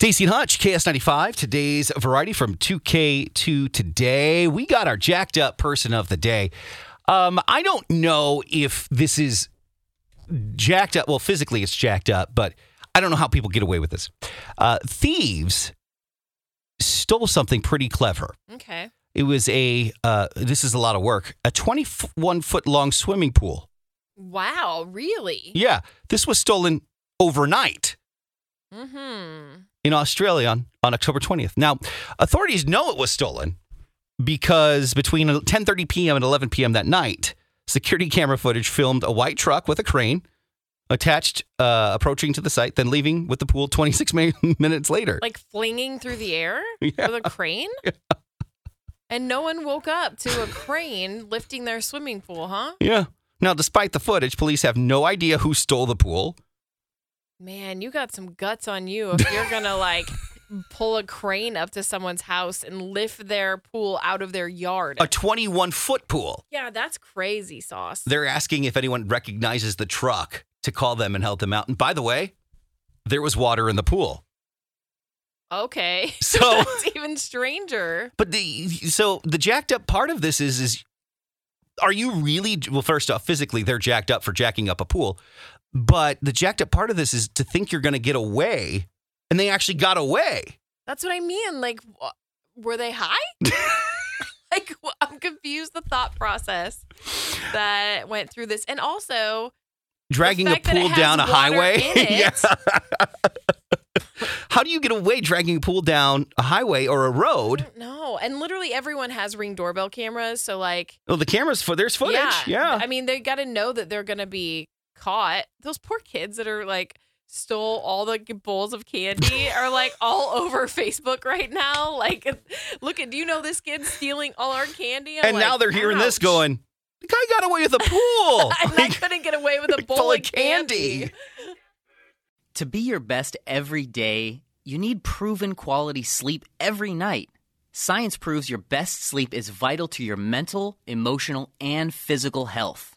Stacey and Hutch, KS95, today's variety from 2K to today. We got our jacked up person of the day. Um, I don't know if this is jacked up. Well, physically it's jacked up, but I don't know how people get away with this. Uh, thieves stole something pretty clever. Okay. It was a, uh, this is a lot of work, a 21 foot long swimming pool. Wow, really? Yeah, this was stolen overnight. Mm-hmm. in Australia on, on October 20th. Now, authorities know it was stolen because between 10:30 p.m. and 11 p.m. that night, security camera footage filmed a white truck with a crane attached uh, approaching to the site, then leaving with the pool 26 mi- minutes later. Like flinging through the air Yeah. with a crane? And no one woke up to a crane lifting their swimming pool, huh? yeah. Now, despite the footage, police have no idea who stole the pool. Man, you got some guts on you if you're gonna like pull a crane up to someone's house and lift their pool out of their yard. A 21 foot pool. yeah, that's crazy sauce. They're asking if anyone recognizes the truck to call them and help them out. And by the way, there was water in the pool. Okay. So- that's even stranger. But the so the jacked up part of this is is are you really well first off physically they're jacked up for jacking up a pool. But the jacked up part of this is to think you're going to get away and they actually got away. That's what I mean. Like, were they high? like, I'm confused. The thought process that went through this, and also Dragging a fact that it pool down a highway. Yeah. How do you get away dragging a pool down a highway or a road? no, and literally everyone has ring doorbell cameras. So like, Well, the cameras for there's footage. Yeah. I mean, they got to know that they're gonna be caught. Those poor kids that are like stole all the bowls of candy are like all over Facebook right now. Like, look at, do you know this kid stealing all our candy? I'm and now they're hearing this going, the guy got away with a pool. and I couldn't get away with a bowl full of of candy. To be your best every day, you need proven quality sleep every night. Science proves your best sleep is vital to your mental, emotional, and physical health.